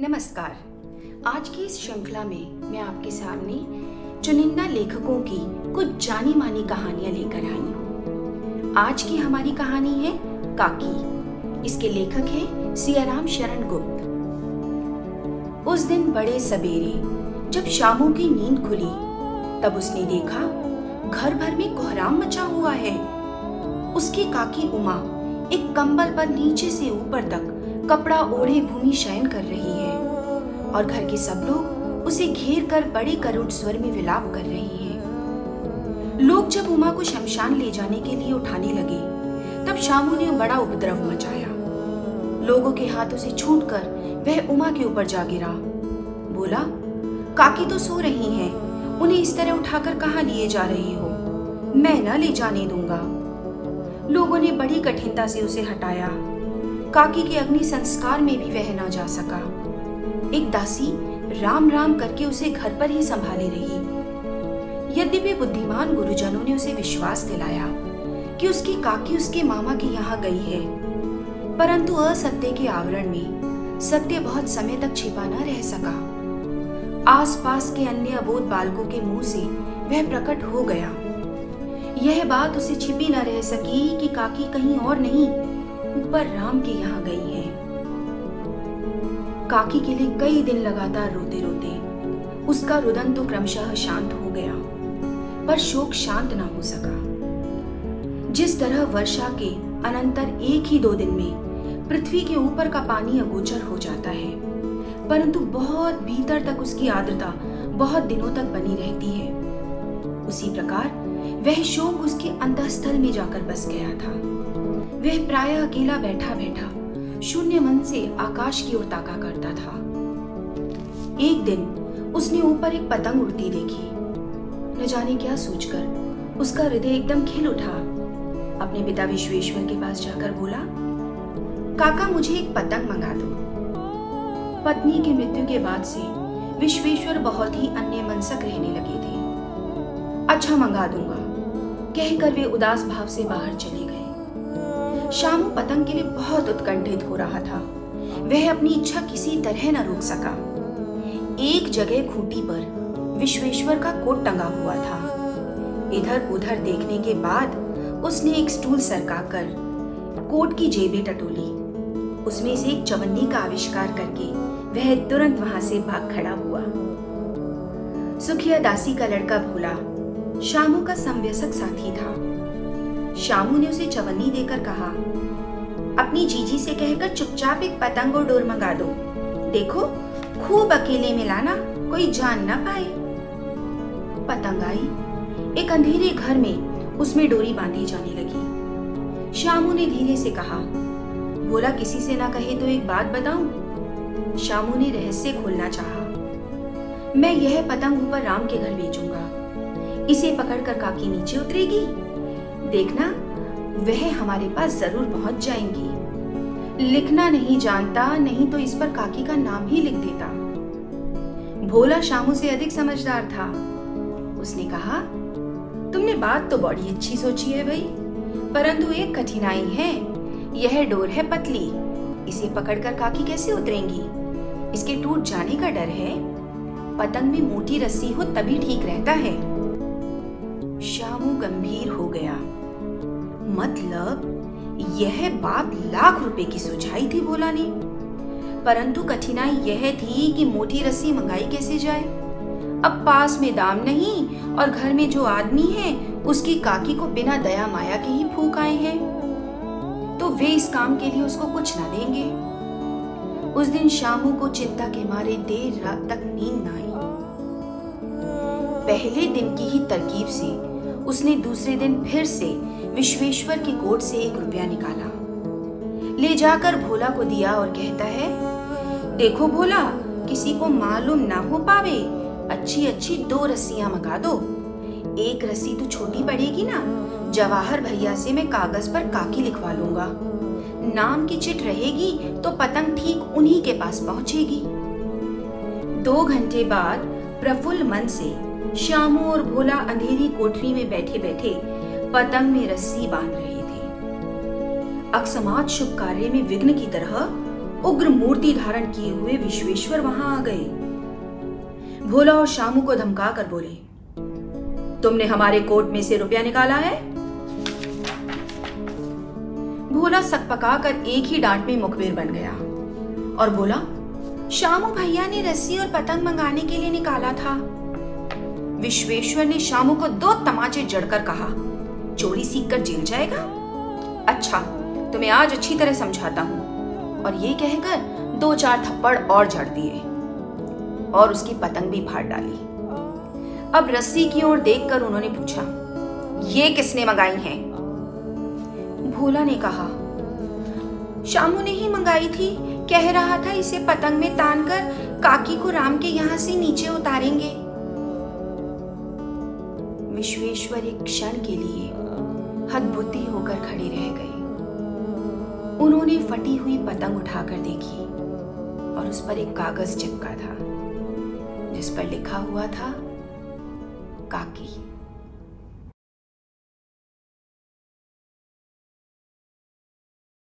नमस्कार। आज की इस श्रृंखला में मैं आपके सामने चुनिंदा लेखकों की कुछ जानी मानी कहानियाँ लेकर आई हूँ। आज की हमारी कहानी है काकी। इसके लेखक हैं सियाराम शरण गुप्त। उस दिन बड़े सवेरे, जब शामू की नींद खुली, तब उसने देखा घर भर में कोहराम मचा हुआ है। उसकी काकी उमा एक कंबल पर नीचे से ऊपर तक कपड़ा ओढ़े भूमि शयन कर रही है और घर के सब लोग उसे घेर कर बड़े करुण स्वर में विलाप कर रहे हैं। लोग जब उमा को शमशान ले जाने के लिए उठाने लगे, तब शामू ने बड़ा उपद्रव मचाया। लोगों के हाथों से छूटकर वह उमा के ऊपर जा गिरा। बोला, काकी तो सो रही हैं, उन्हें इस तरह उठाकर कहा लिए जा रहे हो? मैं न ले जाने दूँगा। लोगों ने बड़ी कठिनता से उसे हटाया। काकी के अग्नि संस्कार में भी वह ना जा सका। एक दासी राम राम करके उसे घर पर ही संभाले रही। यद्यपि बुद्धिमान गुरुजनों ने उसे विश्वास दिलाया कि उसकी काकी उसके मामा के यहाँ गई है, परंतु असत्य के आवरण में सत्य बहुत समय तक छिपा न रह सका। आसपास के अन्य अबोध बालकों के मुँह से वह प्रकट हो गया। यह बात उसे छिपी न रह सकी कि काकी कहीं और नहीं ऊपर राम के यहाँ गई है। काकी के लिए कई दिन लगातार रोते रोते उसका रुदन तो क्रमशः शांत हो गया, पर शोक शांत न हो सका। जिस तरह वर्षा के अनंतर एक ही दो दिन में पृथ्वी के ऊपर का पानी अगोचर हो जाता है, परंतु बहुत भीतर तक उसकी आर्द्रता बहुत दिनों तक बनी रहती है। उसी प्रकार वह शोक उसके अंतस्थल में जाकर बस गया था। वह प्राय अकेला बैठा बैठा शून्य मन से आकाश की ओर ताका करता था। एक दिन उसने ऊपर एक पतंग उड़ती देखी। न जाने क्या सोचकर उसका हृदय एकदम खिल उठा। अपने पिता विश्वेश्वर के पास जाकर बोला, काका, मुझे एक पतंग मंगा दो। पत्नी की मृत्यु के बाद से विश्वेश्वर बहुत ही अन्य मनसक रहने लगे थे। अच्छा मंगा दूँगा, कहकर वे उदास भाव से बाहर चले गए। शामू पतंग के लिए बहुत उत्कंठित हो रहा था। वह अपनी इच्छा किसी तरह न रोक सका। एक जगह खूंटी पर विश्वेश्वर का कोट टंगा हुआ था। इधर उधर देखने के बाद उसने एक स्टूल सरकाकर कोट की जेबें टटोली। उसमें से एक चवन्नी का आविष्कार करके वह तुरंत वहाँ से भाग खड़ा हुआ। सुखिया दासी का लड़का भोला शामू का संव्यसक साथी था। शामू ने उसे चवन्नी देकर कहा, अपनी जीजी से कहकर चुपचाप एक पतंग और डोर मंगा दो। देखो, खूब अकेले में लाना कोई जान ना पाए। पतंग आई। एक अंधेरे घर में उसमें डोरी बांधी जाने लगी। शामू ने धीरे से कहा बोला किसी से ना कहे तो एक बात बताऊँ? शामू ने रहस्य खोलना चाहा। मैं यह पतंग ऊपर राम के घर भेजूँगा। इसे पकड़कर काकी नीचे उतरेगी देखना, वह हमारे पास ज़रूर पहुँच जाएँगी। लिखना नहीं जानता, नहीं तो इस पर काकी का नाम ही लिख देता। भोला शामू से अधिक समझदार था। उसने कहा, तुमने बात तो बड़ी अच्छी सोची है भाई, परंतु एक कठिनाई है। यह डोर है पतली। इसे पकड़कर काकी कैसे उतरेंगी? इसके टूट जाने का डर है। पतंग में मोटी रस्सी हो तभी ठीक रहता है। शामू गंभीर हो गया। मतलब यह बात लाख रुपए की सुझाई थी भोला ने परंतु कठिनाई यह थी कि मोटी रस्सी मंगाई कैसे जाए। अब पास में दाम नहीं और घर में जो आदमी है, उसकी काकी को बिना दया माया के ही फूक आए हैं। तो वे इस काम के लिए उसको कुछ ना देंगे। उस दिन शामू को चिंता के मारे देर रात तक नींद ना आई। पहले दिन की ही तरकीब से उसने दूसरे दिन फिर से विश्वेश्वर की कोट से एक रुपया निकाला। ले जाकर भोला को दिया और कहता है, देखो भोला, किसी को मालूम ना हो पावे अच्छी अच्छी दो रस्सियाँ मंगा दो। एक रस्सी तो छोटी पड़ेगी ना, जवाहर भैया से मैं कागज़ पर काकी लिखवा लूँगा। नाम की चिट रहेगी तो पतंग ठीक उन्हीं के पास पहुंचेगी। दो घंटे बाद प्रफुल्ल मन से श्यामू और भोला अंधेरी कोठरी में बैठे बैठे पतंग में रस्सी बाँध रहे थे। अकसमात शुभ कार्य में विघ्न की तरह उग्र मूर्ति धारण किए हुए विश्वेश्वर वहाँ आ गए। भोला और शामू को धमका कर बोले, तुमने हमारे कोट में से रुपया निकाला है? भोला सकपका कर एक ही डांट में मुखबिर बन गया और बोला, शामू भैया ने रस्सी और पतंग मंगाने के लिए निकाला था। विश्वेश्वर ने शामू को दो तमाचे जड़कर कहा चोरी सीख कर जेल जाएगा? अच्छा तुम्हें आज अच्छी तरह समझाता हूँ। और ये कहकर दो चार थप्पड़ और जड़ दिए। और उसकी पतंग भी फाड़ डाली। अब रस्सी की ओर देखकर उन्होंने पूछा, ये किसने मंगाई है? भोला ने कहा, शामू ने ही मंगाई थी। कह रहा था इसे पतंग में तान कर काकी को राम के यहाँ से नीचे उतारेंगे। विश्वेश्वर एक क्षण के लिए हदबुद्धि होकर खड़ी रह गई। उन्होंने फटी हुई पतंग उठाकर देखी और उस पर एक कागज़ चिपका था, जिस पर लिखा हुआ था, काकी।